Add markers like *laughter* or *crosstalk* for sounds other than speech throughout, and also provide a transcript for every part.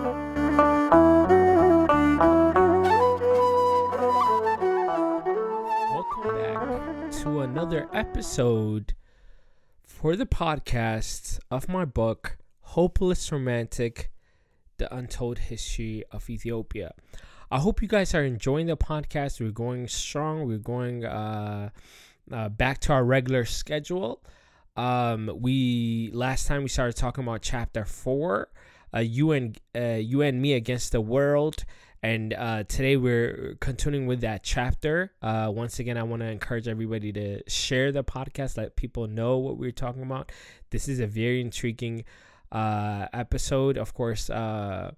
Welcome back to another episode for the podcast of my book, Hopeless Romantic The Untold History of Ethiopia. I hope you guys are enjoying the podcast. We're going strong, we're going uh, uh, back to our regular schedule. Um, we last time we started talking about chapter four, uh, you and uh, you and me against the world, and uh, today we're continuing with that chapter. Uh, once again, I want to encourage everybody to share the podcast, let people know what we're talking about. This is a very intriguing uh, episode. Of course, uh,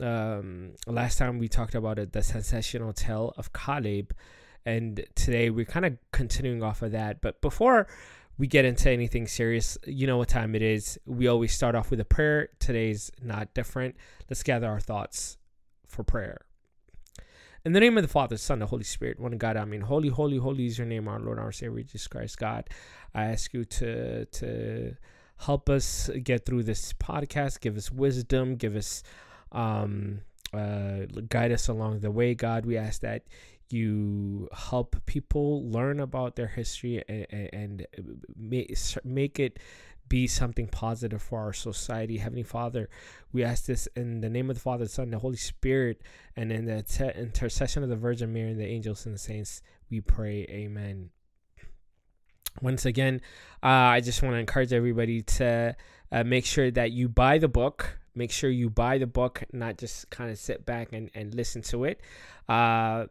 um, last time we talked about it, the sensational tale of Caleb, and today we're kind of continuing off of that. But before we get into anything serious, you know what time it is. We always start off with a prayer. Today's not different. Let's gather our thoughts for prayer. In the name of the Father, Son, the Holy Spirit, one God, I mean, holy, holy, holy is your name, our Lord, our Savior, Jesus Christ, God. I ask you to to help us get through this podcast, give us wisdom, give us um uh guide us along the way, God. We ask that you help people learn about their history and, and make, make it be something positive for our society. Heavenly Father, we ask this in the name of the Father, the Son, the Holy Spirit, and in the te- intercession of the Virgin Mary and the angels and the saints, we pray. Amen. Once again, uh, I just want to encourage everybody to uh, make sure that you buy the book. Make sure you buy the book, not just kind of sit back and, and listen to it. Uh,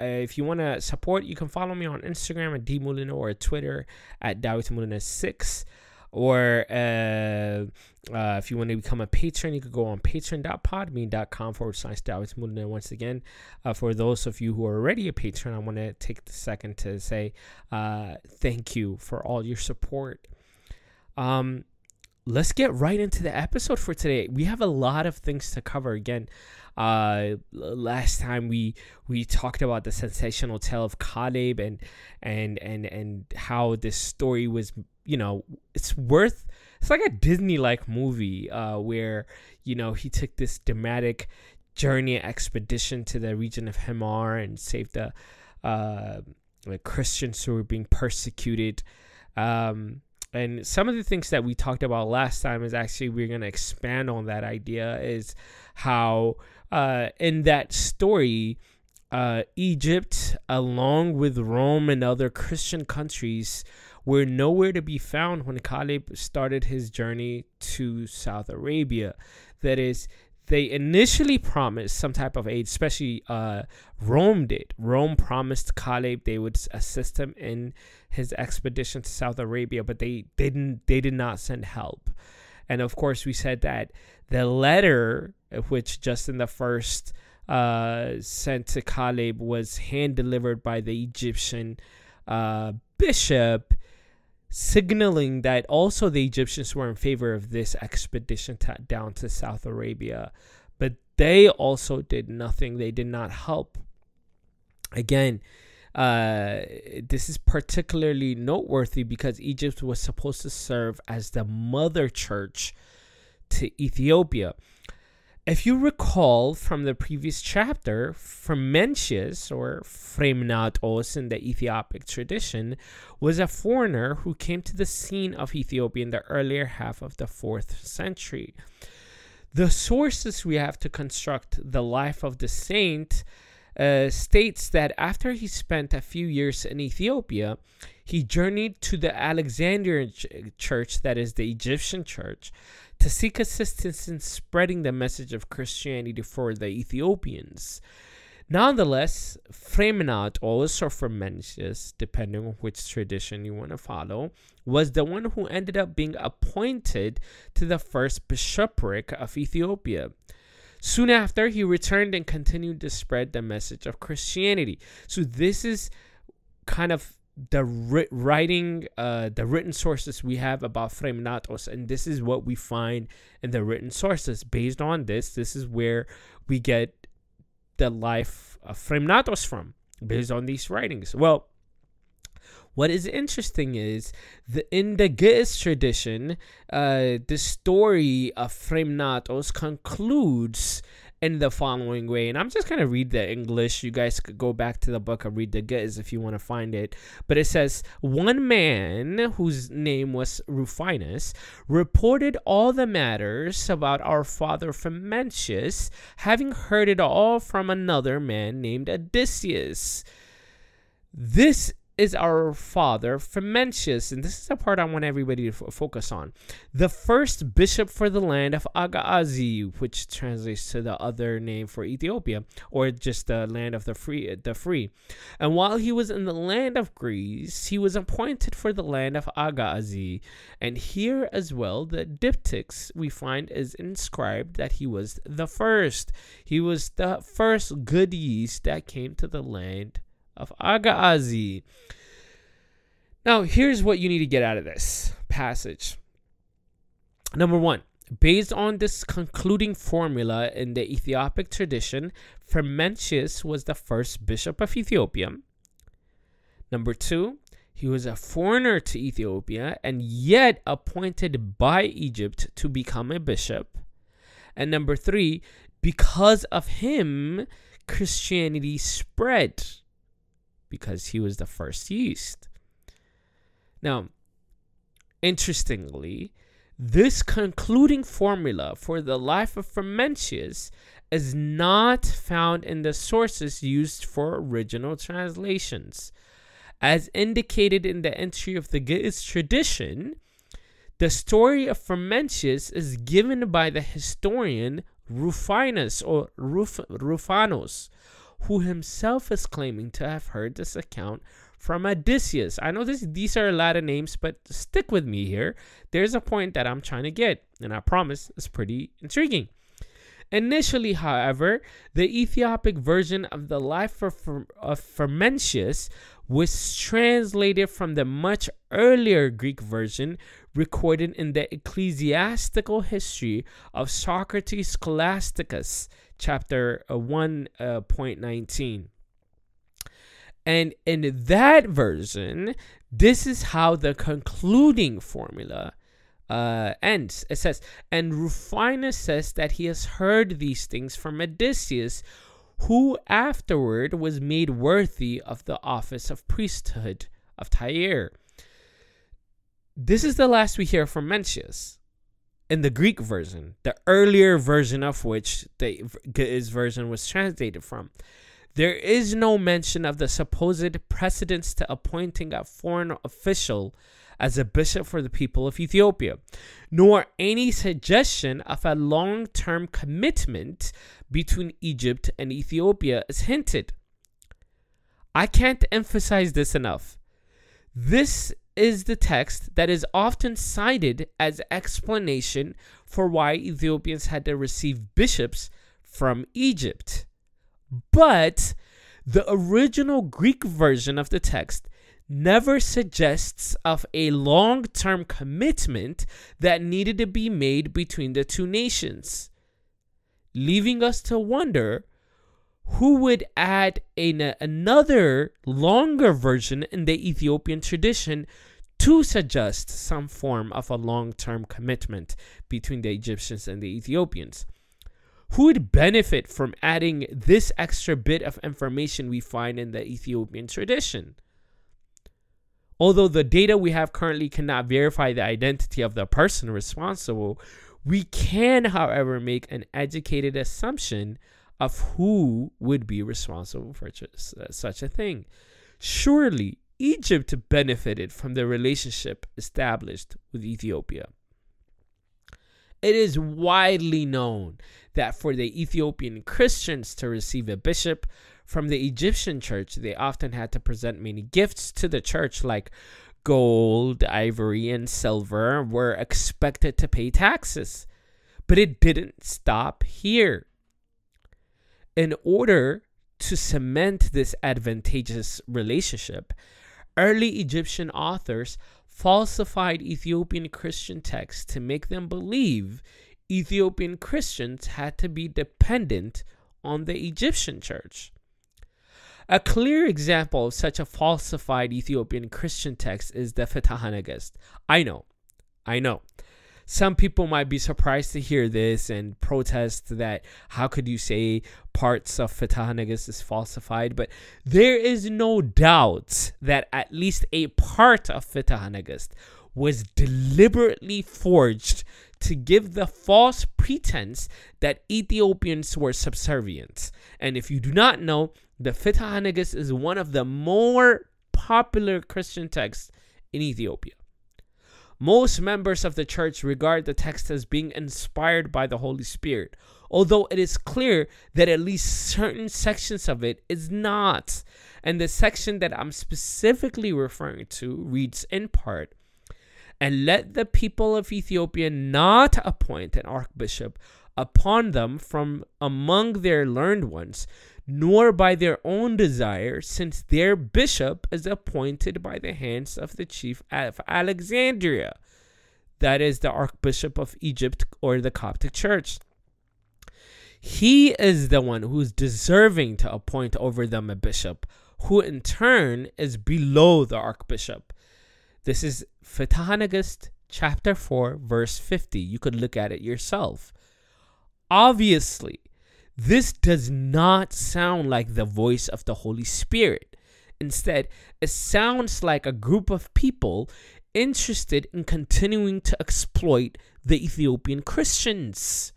uh, if you want to support, you can follow me on Instagram at dmulina or Twitter at dawitmulina6. Or uh, uh, if you want to become a patron, you could go on patreon.podbean.com forward slash dawitmulina. Once again, uh, for those of you who are already a patron, I want to take the second to say uh, thank you for all your support. Um, let's get right into the episode for today. We have a lot of things to cover. Again, uh, last time we we talked about the sensational tale of Caleb and and and and how this story was, you know, it's worth. It's like a Disney like movie uh, where you know he took this dramatic journey expedition to the region of Himyar and saved the uh, like Christians who were being persecuted. Um, and some of the things that we talked about last time is actually we're going to expand on that idea is how uh, in that story uh, egypt along with rome and other christian countries were nowhere to be found when caleb started his journey to south arabia. That is they initially promised some type of aid, especially uh, Rome did. Rome promised Caleb they would assist him in his expedition to South Arabia, but they didn't. They did not send help. And of course, we said that the letter which Justin the First uh, sent to Caleb was hand delivered by the Egyptian uh, bishop signaling that also the Egyptians were in favor of this expedition to, down to South Arabia. But they also did nothing, they did not help. Again, uh, this is particularly noteworthy because Egypt was supposed to serve as the mother church to Ethiopia. If you recall from the previous chapter, Frumentius or Fremnatos in the Ethiopic tradition was a foreigner who came to the scene of Ethiopia in the earlier half of the 4th century. The sources we have to construct the life of the saint uh, states that after he spent a few years in Ethiopia, he journeyed to the Alexandrian ch- church, that is the Egyptian church, to seek assistance in spreading the message of Christianity for the Ethiopians. Nonetheless, Fremnatos or Frumentius, depending on which tradition you want to follow, was the one who ended up being appointed to the first bishopric of Ethiopia. Soon after, he returned and continued to spread the message of Christianity. So, this is kind of the writing, uh, the written sources we have about Fremnatos, and this is what we find in the written sources. Based on this, this is where we get the life of Fremnatos from, based on these writings. Well, What is interesting is the in the Ge'ez tradition, uh, the story of Fremnatos concludes in the following way. And I'm just going to read the English. You guys could go back to the book and read the Ge'ez if you want to find it. But it says One man, whose name was Rufinus, reported all the matters about our father Frumentius, having heard it all from another man named Odysseus. This is our father Frumentius, and this is the part I want everybody to f- focus on. The first bishop for the land of Agazi, which translates to the other name for Ethiopia, or just the land of the free. The free. And while he was in the land of Greece, he was appointed for the land of Agazi. And here as well, the diptychs we find is inscribed that he was the first. He was the first good yeast that came to the land of Agazi. Now, here's what you need to get out of this passage. Number one, based on this concluding formula in the Ethiopic tradition, Frumentius was the first bishop of Ethiopia. Number two, he was a foreigner to Ethiopia and yet appointed by Egypt to become a bishop. And number three, because of him, Christianity spread because he was the first yeast. Now, interestingly, this concluding formula for the life of Frumentius is not found in the sources used for original translations. As indicated in the entry of the Ge'ez tradition, the story of Frumentius is given by the historian Rufinus or Ruf- Rufanos, who himself is claiming to have heard this account from Odysseus. I know this these are a lot of names, but stick with me here. There's a point that I'm trying to get, and I promise it's pretty intriguing. Initially, however, the Ethiopic version of the life of, of Frumentius was translated from the much earlier Greek version recorded in the ecclesiastical history of Socrates Scholasticus chapter uh, 1.19. Uh, and in that version, this is how the concluding formula uh, ends. It says, And Rufinus says that he has heard these things from Odysseus, who afterward was made worthy of the office of priesthood of Tyre. This is the last we hear from Mencius in the Greek version, the earlier version of which the his version was translated from. There is no mention of the supposed precedence to appointing a foreign official as a bishop for the people of Ethiopia, nor any suggestion of a long term commitment between Egypt and Ethiopia is hinted. I can't emphasize this enough. This is the text that is often cited as explanation for why Ethiopians had to receive bishops from Egypt. But the original Greek version of the text never suggests of a long-term commitment that needed to be made between the two nations, leaving us to wonder who would add an, another longer version in the Ethiopian tradition to suggest some form of a long term commitment between the Egyptians and the Ethiopians. Who would benefit from adding this extra bit of information we find in the Ethiopian tradition? Although the data we have currently cannot verify the identity of the person responsible, we can, however, make an educated assumption of who would be responsible for such a thing. Surely Egypt benefited from the relationship established with Ethiopia. It is widely known that for the Ethiopian Christians to receive a bishop from the Egyptian church, they often had to present many gifts to the church, like gold, ivory, and silver, were expected to pay taxes. But it didn't stop here. In order to cement this advantageous relationship, early Egyptian authors falsified Ethiopian Christian texts to make them believe Ethiopian Christians had to be dependent on the Egyptian church. A clear example of such a falsified Ethiopian Christian text is the Fetha Nagast. I know, I know. Some people might be surprised to hear this and protest that how could you say parts of Fetha Nagast is falsified? But there is no doubt that at least a part of Fetha Nagast was deliberately forged to give the false pretense that Ethiopians were subservient. And if you do not know, the Fetha Nagast is one of the more popular Christian texts in Ethiopia. Most members of the church regard the text as being inspired by the Holy Spirit, although it is clear that at least certain sections of it is not. And the section that I'm specifically referring to reads in part And let the people of Ethiopia not appoint an archbishop upon them from among their learned ones, nor by their own desire, since their bishop is appointed by the hands of the chief of Alexandria, that is the archbishop of Egypt or the Coptic church. He is the one who's deserving to appoint over them a bishop, who in turn is below the archbishop. This is Fetha Nagast chapter 4, verse 50. You could look at it yourself. Obviously, this does not sound like the voice of the Holy Spirit. Instead, it sounds like a group of people interested in continuing to exploit the Ethiopian Christians.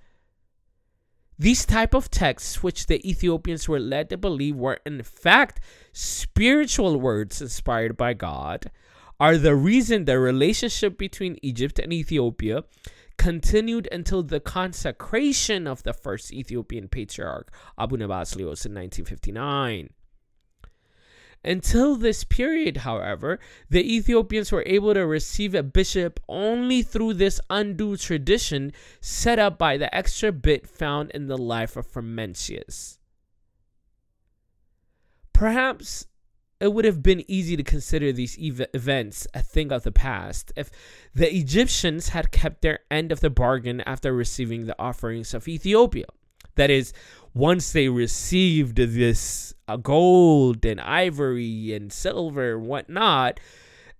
These type of texts which the Ethiopians were led to believe were in fact spiritual words inspired by God are the reason the relationship between Egypt and Ethiopia continued until the consecration of the first Ethiopian patriarch, Abuna Basilios, in 1959. Until this period, however, the Ethiopians were able to receive a bishop only through this undue tradition set up by the extra bit found in the life of Frumentius. Perhaps it would have been easy to consider these ev- events a thing of the past if the Egyptians had kept their end of the bargain after receiving the offerings of Ethiopia. That is, once they received this uh, gold and ivory and silver and whatnot,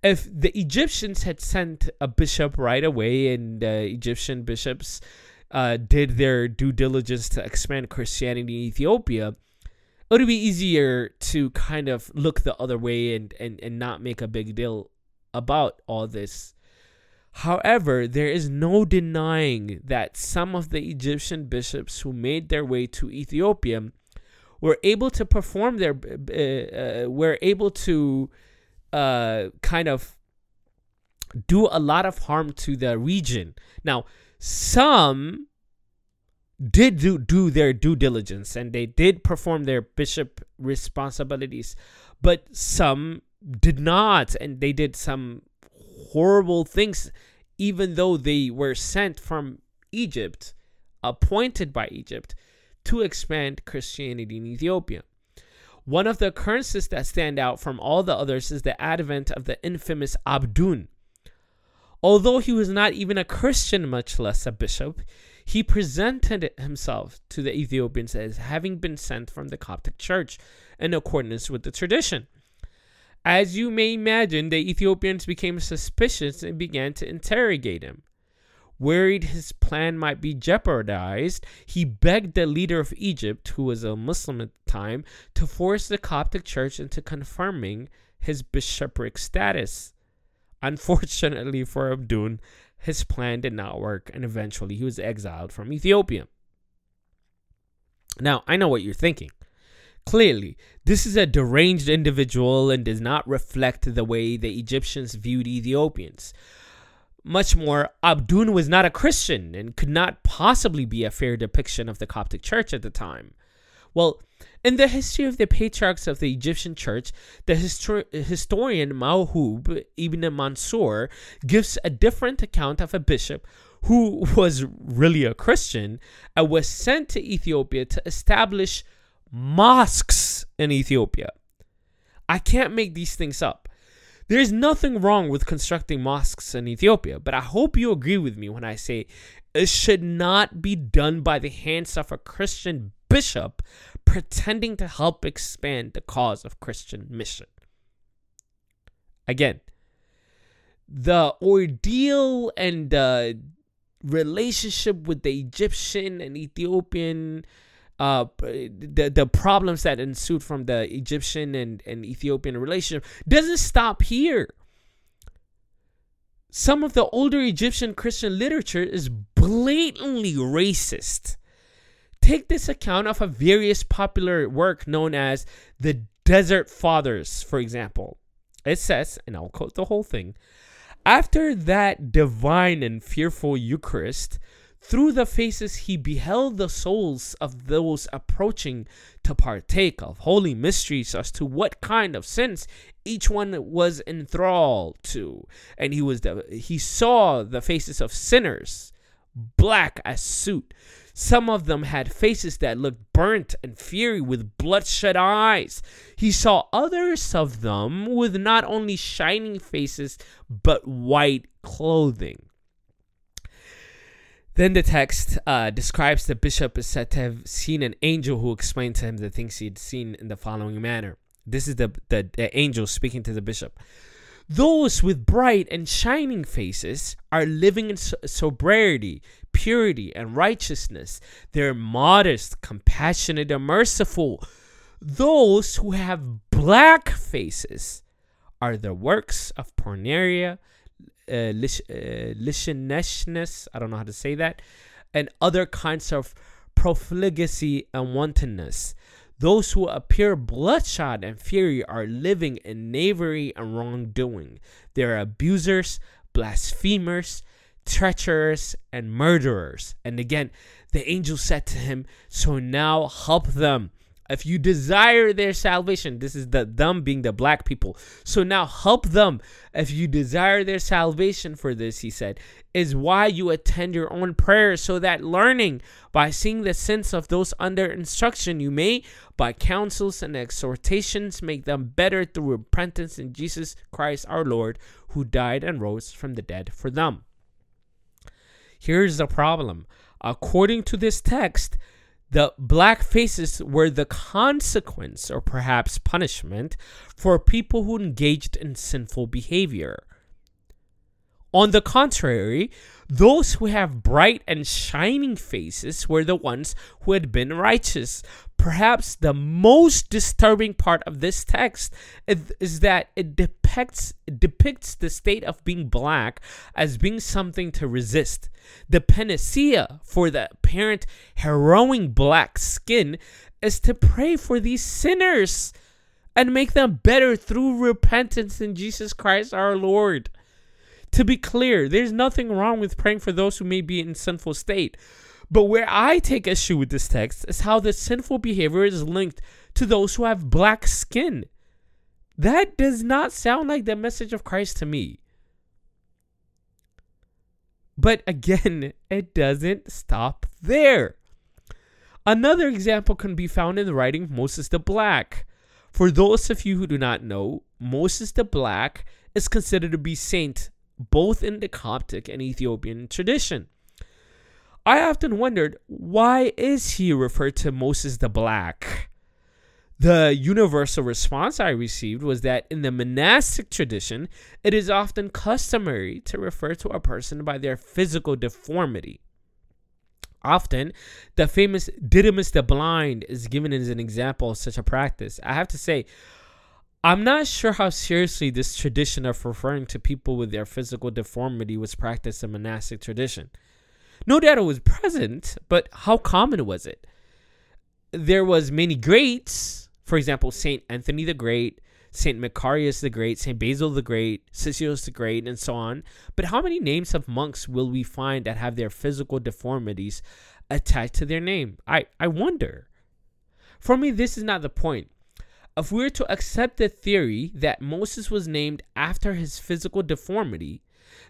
if the Egyptians had sent a bishop right away and uh, Egyptian bishops uh, did their due diligence to expand Christianity in Ethiopia, it would be easier to kind of look the other way and, and, and not make a big deal about all this. However, there is no denying that some of the Egyptian bishops who made their way to Ethiopia were able to perform their uh, uh, were able to uh, kind of do a lot of harm to the region. Now, some did do, do their due diligence and they did perform their bishop responsibilities, but some did not, and they did some horrible things, even though they were sent from Egypt, appointed by Egypt, to expand Christianity in Ethiopia. One of the occurrences that stand out from all the others is the advent of the infamous Abdun. Although he was not even a Christian, much less a bishop, he presented himself to the Ethiopians as having been sent from the Coptic Church in accordance with the tradition. As you may imagine, the Ethiopians became suspicious and began to interrogate him. Worried his plan might be jeopardized, he begged the leader of Egypt, who was a Muslim at the time, to force the Coptic Church into confirming his bishopric status. Unfortunately for Abdun, his plan did not work, and eventually he was exiled from Ethiopia. Now, I know what you're thinking. Clearly, this is a deranged individual and does not reflect the way the Egyptians viewed Ethiopians. Much more, Abdun was not a Christian and could not possibly be a fair depiction of the Coptic Church at the time. Well, in the history of the patriarchs of the Egyptian church, the histor- historian Mawhub ibn Mansur gives a different account of a bishop who was really a Christian and was sent to Ethiopia to establish mosques in Ethiopia. I can't make these things up. There's nothing wrong with constructing mosques in Ethiopia, but I hope you agree with me when I say it should not be done by the hands of a Christian bishop pretending to help expand the cause of Christian mission. Again, the ordeal and the relationship with the Egyptian and Ethiopian uh, the the problems that ensued from the Egyptian and, and Ethiopian relationship doesn't stop here. Some of the older Egyptian Christian literature is blatantly racist. Take this account of a various popular work known as the Desert Fathers, for example. It says, and I'll quote the whole thing after that divine and fearful Eucharist, through the faces he beheld the souls of those approaching to partake of holy mysteries as to what kind of sins each one was enthralled to. And he was the, he saw the faces of sinners, black as soot, some of them had faces that looked burnt and fiery with bloodshot eyes. He saw others of them with not only shining faces, but white clothing. Then the text uh, describes the bishop is said to have seen an angel who explained to him the things he had seen in the following manner. This is the, the, the angel speaking to the bishop. Those with bright and shining faces are living in sobriety, purity, and righteousness. They're modest, compassionate, and merciful. Those who have black faces are the works of porneia, uh, lish, uh, licentiousness, I don't know how to say that, and other kinds of profligacy and wantonness. Those who appear bloodshot and fury are living in knavery and wrongdoing. They are abusers, blasphemers, treacherous, and murderers. And again, the angel said to him, So now help them if you desire their salvation, this is the them being the black people. So now help them. If you desire their salvation for this, he said, is why you attend your own prayers, so that learning by seeing the sins of those under instruction, you may, by counsels and exhortations, make them better through repentance in Jesus Christ our Lord, who died and rose from the dead for them. Here's the problem. According to this text, the black faces were the consequence or perhaps punishment for people who engaged in sinful behavior. On the contrary, those who have bright and shining faces were the ones who had been righteous. Perhaps the most disturbing part of this text is, that it depicts it depicts the state of being black as being something to resist. The panacea for the apparent harrowing black skin is to pray for these sinners and make them better through repentance in Jesus Christ our Lord. To be clear, there's nothing wrong with praying for those who may be in sinful state. But where I take issue with this text is how the sinful behavior is linked to those who have black skin. That does not sound like the message of Christ to me. But again, *laughs* it doesn't stop there. Another example can be found in the writing of Moses the Black. For those of you who do not know, Moses the Black is considered to be saint both in the Coptic and Ethiopian tradition. I often wondered why is he referred to Moses the Black? The universal response I received was that in the monastic tradition, it is often customary to refer to a person by their physical deformity. Often, the famous Didymus the Blind is given as an example of such a practice. I have to say, I'm not sure how seriously this tradition of referring to people with their physical deformity was practiced in monastic tradition. No doubt it was present, but how common was it? There was many greats, for example, Saint Anthony the Great, Saint Macarius the Great, Saint Basil the Great, Cicero the Great, and so on. But how many names of monks will we find that have their physical deformities attached to their name? I, I wonder. For me, this is not the point if we were to accept the theory that Moses was named after his physical deformity,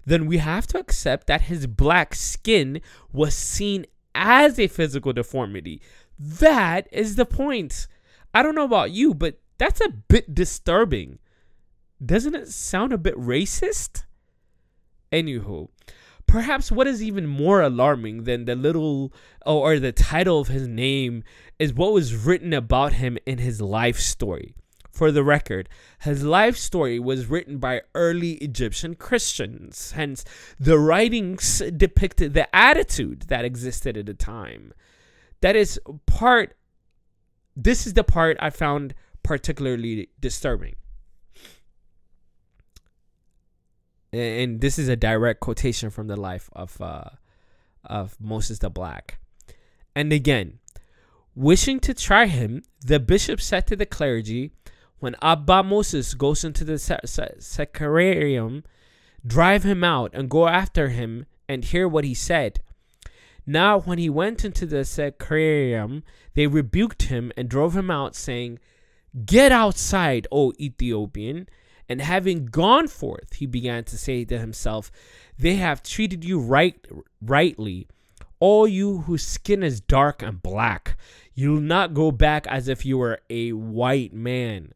then we have to accept that his black skin was seen as a physical deformity. That is the point. I don't know about you, but that's a bit disturbing. Doesn't it sound a bit racist? Anywho, Perhaps what is even more alarming than the little oh, or the title of his name is what was written about him in his life story. For the record, his life story was written by early Egyptian Christians, hence, the writings depicted the attitude that existed at the time. That is part, this is the part I found particularly disturbing. And this is a direct quotation from the life of uh, of Moses the Black. And again, wishing to try him, the bishop said to the clergy, when Abba Moses goes into the sacrarium, drive him out and go after him and hear what he said. Now, when he went into the sacrarium, they rebuked him and drove him out, saying, Get outside, O Ethiopian. And having gone forth, he began to say to himself, They have treated you right rightly. All you whose skin is dark and black, you will not go back as if you were a white man.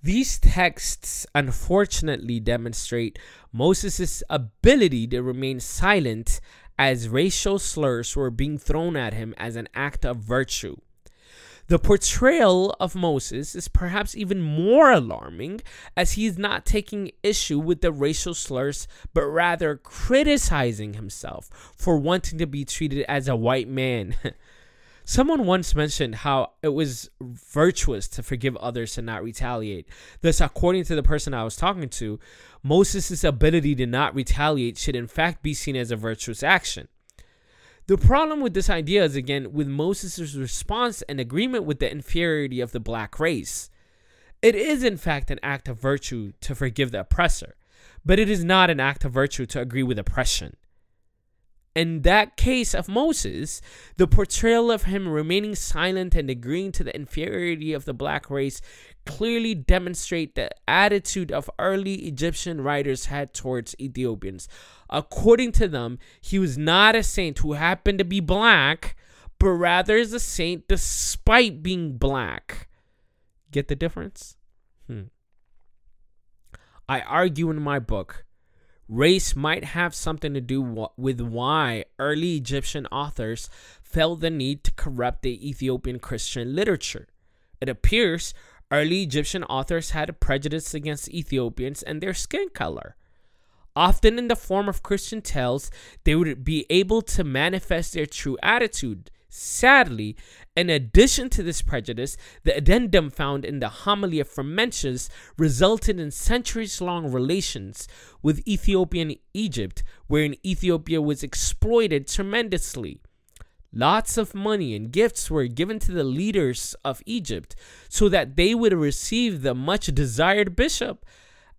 These texts unfortunately demonstrate Moses' ability to remain silent as racial slurs were being thrown at him as an act of virtue. The portrayal of Moses is perhaps even more alarming as he is not taking issue with the racial slurs, but rather criticizing himself for wanting to be treated as a white man. *laughs* Someone once mentioned how it was virtuous to forgive others and not retaliate. Thus, according to the person I was talking to, Moses' ability to not retaliate should in fact be seen as a virtuous action. The problem with this idea is again with Moses' response and agreement with the inferiority of the black race. It is in fact an act of virtue to forgive the oppressor, but it is not an act of virtue to agree with oppression. In that case of Moses, the portrayal of him remaining silent and agreeing to the inferiority of the black race clearly demonstrate the attitude of early Egyptian writers had towards Ethiopians. According to them, he was not a saint who happened to be black, but rather is a saint despite being black. Get the difference? Hmm. I argue in my book Race might have something to do with why early Egyptian authors felt the need to corrupt the Ethiopian Christian literature. It appears early Egyptian authors had a prejudice against Ethiopians and their skin color. Often in the form of Christian tales, they would be able to manifest their true attitude, Sadly, in addition to this prejudice, the addendum found in the homily of Frumentius resulted in centuries long relations with Ethiopian Egypt, wherein Ethiopia was exploited tremendously. Lots of money and gifts were given to the leaders of Egypt so that they would receive the much desired bishop.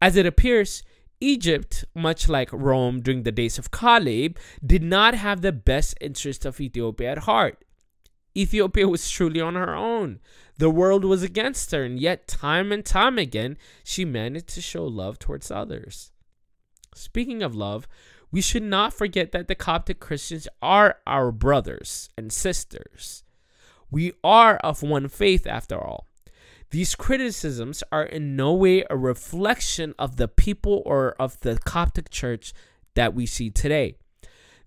As it appears, Egypt, much like Rome during the days of Caleb, did not have the best interest of Ethiopia at heart. Ethiopia was truly on her own. The world was against her, and yet, time and time again, she managed to show love towards others. Speaking of love, we should not forget that the Coptic Christians are our brothers and sisters. We are of one faith, after all. These criticisms are in no way a reflection of the people or of the Coptic Church that we see today.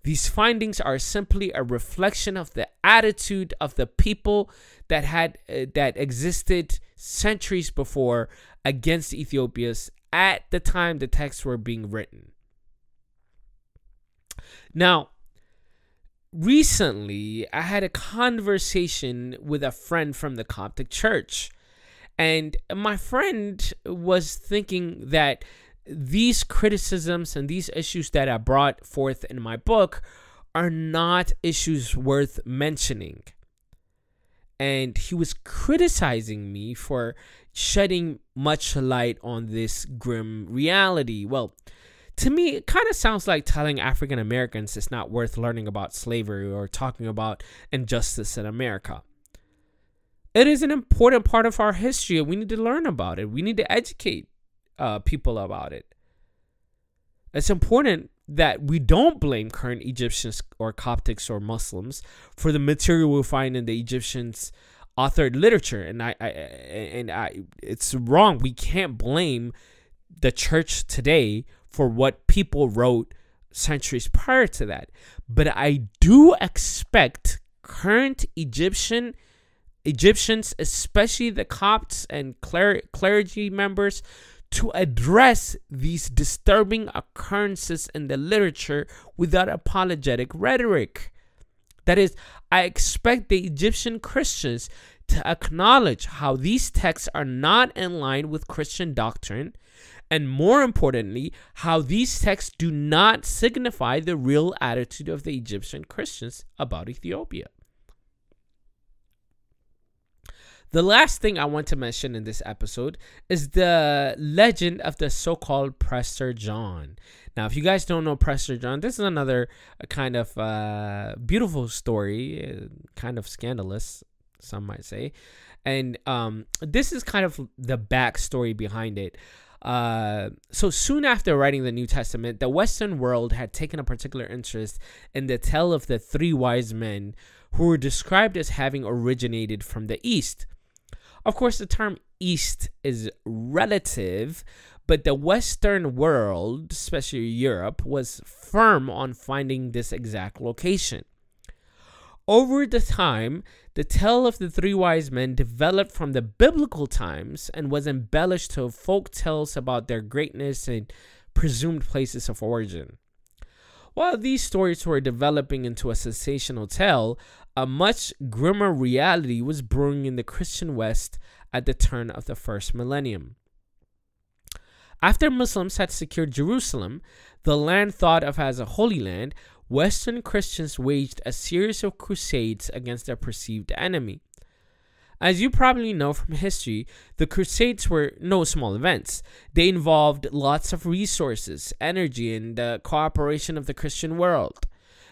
These findings are simply a reflection of the attitude of the people that had uh, that existed centuries before against Ethiopia's at the time the texts were being written. Now, recently I had a conversation with a friend from the Coptic Church. And my friend was thinking that these criticisms and these issues that I brought forth in my book are not issues worth mentioning. And he was criticizing me for shedding much light on this grim reality. Well, to me, it kind of sounds like telling African Americans it's not worth learning about slavery or talking about injustice in America. It is an important part of our history, and we need to learn about it. We need to educate uh, people about it. It's important that we don't blame current Egyptians or Coptics or Muslims for the material we find in the Egyptians' authored literature, and I, I and I, it's wrong. We can't blame the church today for what people wrote centuries prior to that. But I do expect current Egyptian Egyptians, especially the Copts and cler- clergy members, to address these disturbing occurrences in the literature without apologetic rhetoric. That is, I expect the Egyptian Christians to acknowledge how these texts are not in line with Christian doctrine, and more importantly, how these texts do not signify the real attitude of the Egyptian Christians about Ethiopia. The last thing I want to mention in this episode is the legend of the so called Prester John. Now, if you guys don't know Prester John, this is another uh, kind of uh, beautiful story, uh, kind of scandalous, some might say. And um, this is kind of the backstory behind it. Uh, so soon after writing the New Testament, the Western world had taken a particular interest in the tale of the three wise men who were described as having originated from the East. Of course, the term East is relative, but the Western world, especially Europe, was firm on finding this exact location. Over the time, the tale of the three wise men developed from the biblical times and was embellished to folk tales about their greatness and presumed places of origin. While these stories were developing into a sensational tale, a much grimmer reality was brewing in the Christian West at the turn of the first millennium. After Muslims had secured Jerusalem, the land thought of as a holy land, Western Christians waged a series of crusades against their perceived enemy. As you probably know from history, the Crusades were no small events. They involved lots of resources, energy, and the cooperation of the Christian world.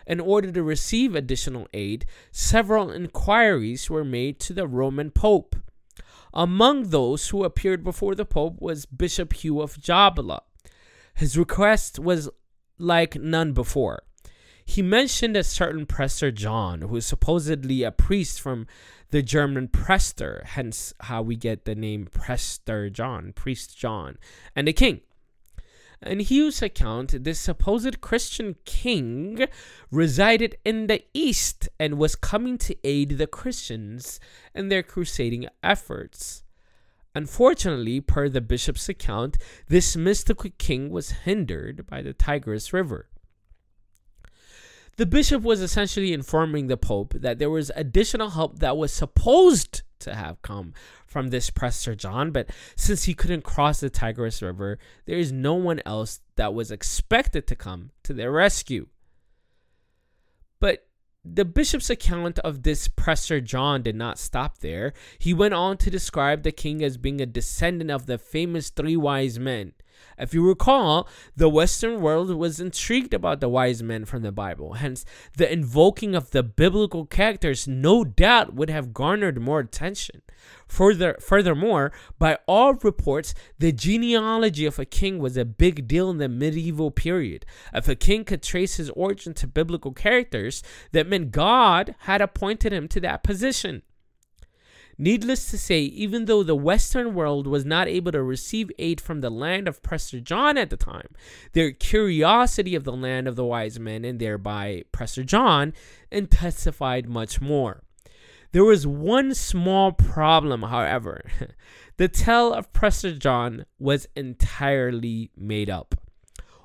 In order to receive additional aid, several inquiries were made to the Roman Pope. Among those who appeared before the Pope was Bishop Hugh of Jabala. His request was like none before. He mentioned a certain Prester John, who is supposedly a priest from the German Prester, hence how we get the name Prester John, Priest John, and a king. In Hugh's account, this supposed Christian king resided in the east and was coming to aid the Christians in their crusading efforts. Unfortunately, per the bishop's account, this mystical king was hindered by the Tigris River. The bishop was essentially informing the pope that there was additional help that was supposed to have come from this Prester John, but since he couldn't cross the Tigris River, there is no one else that was expected to come to their rescue. But the bishop's account of this Prester John did not stop there. He went on to describe the king as being a descendant of the famous three wise men. If you recall, the Western world was intrigued about the wise men from the Bible. Hence, the invoking of the biblical characters no doubt would have garnered more attention. Further, furthermore, by all reports, the genealogy of a king was a big deal in the medieval period. If a king could trace his origin to biblical characters, that meant God had appointed him to that position. Needless to say, even though the Western world was not able to receive aid from the land of Prester John at the time, their curiosity of the land of the wise men and thereby Prester John intensified much more. There was one small problem, however. *laughs* the tale of Prester John was entirely made up.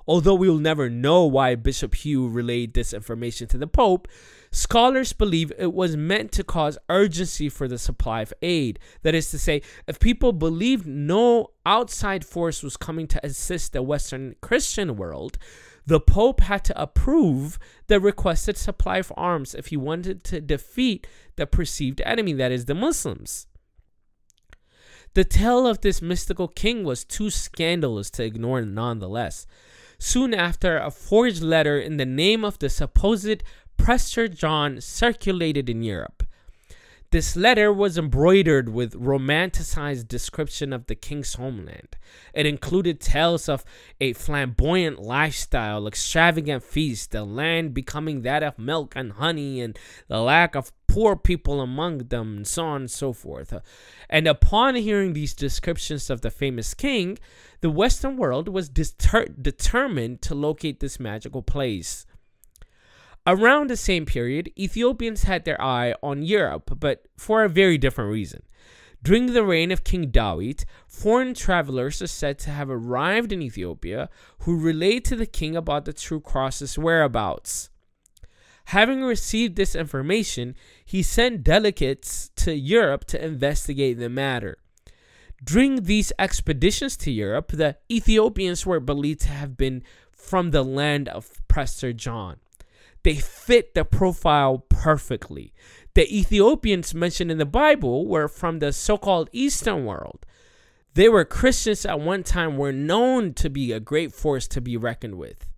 Although we will never know why Bishop Hugh relayed this information to the Pope, scholars believe it was meant to cause urgency for the supply of aid. That is to say, if people believed no outside force was coming to assist the Western Christian world, the Pope had to approve the requested supply of arms if he wanted to defeat the perceived enemy, that is, the Muslims. The tale of this mystical king was too scandalous to ignore nonetheless. Soon after, a forged letter in the name of the supposed Prester John circulated in Europe. This letter was embroidered with romanticized description of the king's homeland. It included tales of a flamboyant lifestyle, extravagant feasts, the land becoming that of milk and honey, and the lack of poor people among them, and so on and so forth. And upon hearing these descriptions of the famous king, the Western world was deter- determined to locate this magical place. Around the same period, Ethiopians had their eye on Europe, but for a very different reason. During the reign of King Dawit, foreign travelers are said to have arrived in Ethiopia who relayed to the king about the true cross's whereabouts. Having received this information, he sent delegates to Europe to investigate the matter. During these expeditions to Europe, the Ethiopians were believed to have been from the land of Prester John. They fit the profile perfectly. The Ethiopians mentioned in the Bible were from the so called Eastern world. They were Christians at one time, were known to be a great force to be reckoned with.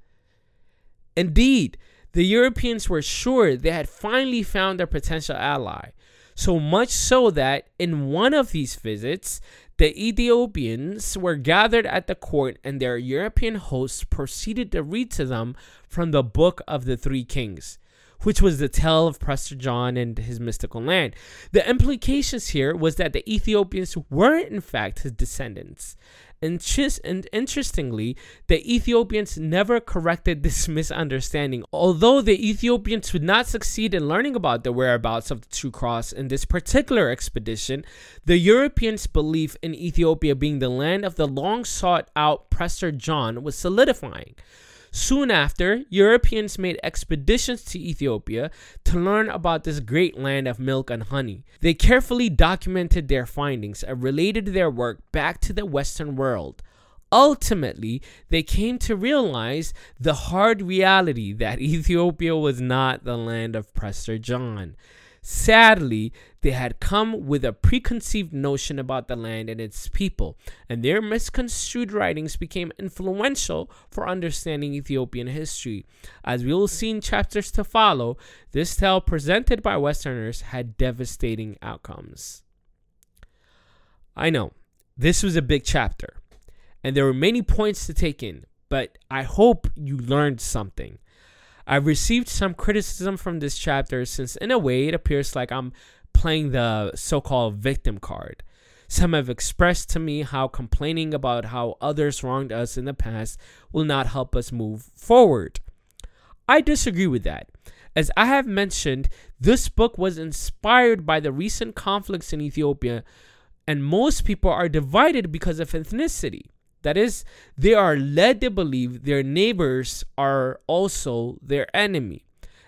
Indeed, the Europeans were sure they had finally found their potential ally. So much so that in one of these visits, the Ethiopians were gathered at the court, and their European hosts proceeded to read to them from the Book of the Three Kings, which was the tale of Prester John and his mystical land. The implications here was that the Ethiopians were, in fact, his descendants, and, and interestingly, the Ethiopians never corrected this *laughs* misunderstanding. Although the Ethiopians would not succeed in learning about the whereabouts of the true cross in this particular expedition, the Europeans' belief in Ethiopia being the land of the long sought out Prester John was solidifying. Soon after, Europeans made expeditions to Ethiopia to learn about this great land of milk and honey. They carefully documented their findings and related their work back to the Western world. Ultimately, they came to realize the hard reality that Ethiopia was not the land of Prester John. Sadly, they had come with a preconceived notion about the land and its people, and their misconstrued writings became influential for understanding Ethiopian history. As we will see in chapters to follow, this tale presented by Westerners had devastating outcomes. I know, this was a big chapter, and there were many points to take in, but I hope you learned something. I've received some criticism from this chapter since, in a way, it appears like I'm playing the so called victim card. Some have expressed to me how complaining about how others wronged us in the past will not help us move forward. I disagree with that. As I have mentioned, this book was inspired by the recent conflicts in Ethiopia, and most people are divided because of ethnicity. That is, they are led to believe their neighbors are also their enemy.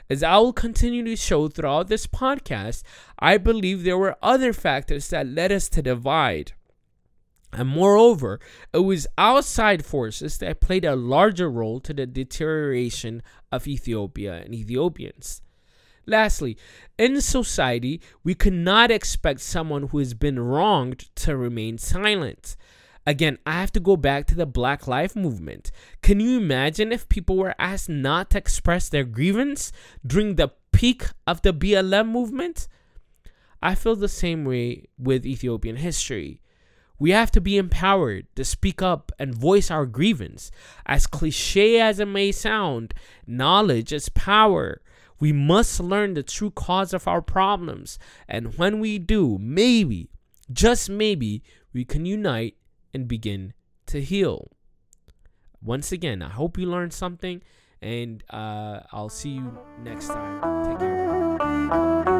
As I will continue to show throughout this podcast, I believe there were other factors that led us to divide. And moreover, it was outside forces that played a larger role to the deterioration of Ethiopia and Ethiopians. Lastly, in society, we cannot expect someone who has been wronged to remain silent. Again, I have to go back to the Black Life Movement. Can you imagine if people were asked not to express their grievance during the peak of the BLM movement? I feel the same way with Ethiopian history. We have to be empowered to speak up and voice our grievance. As cliche as it may sound, knowledge is power. We must learn the true cause of our problems. And when we do, maybe, just maybe, we can unite and begin to heal. Once again, I hope you learned something, and uh, I'll see you next time. Take care.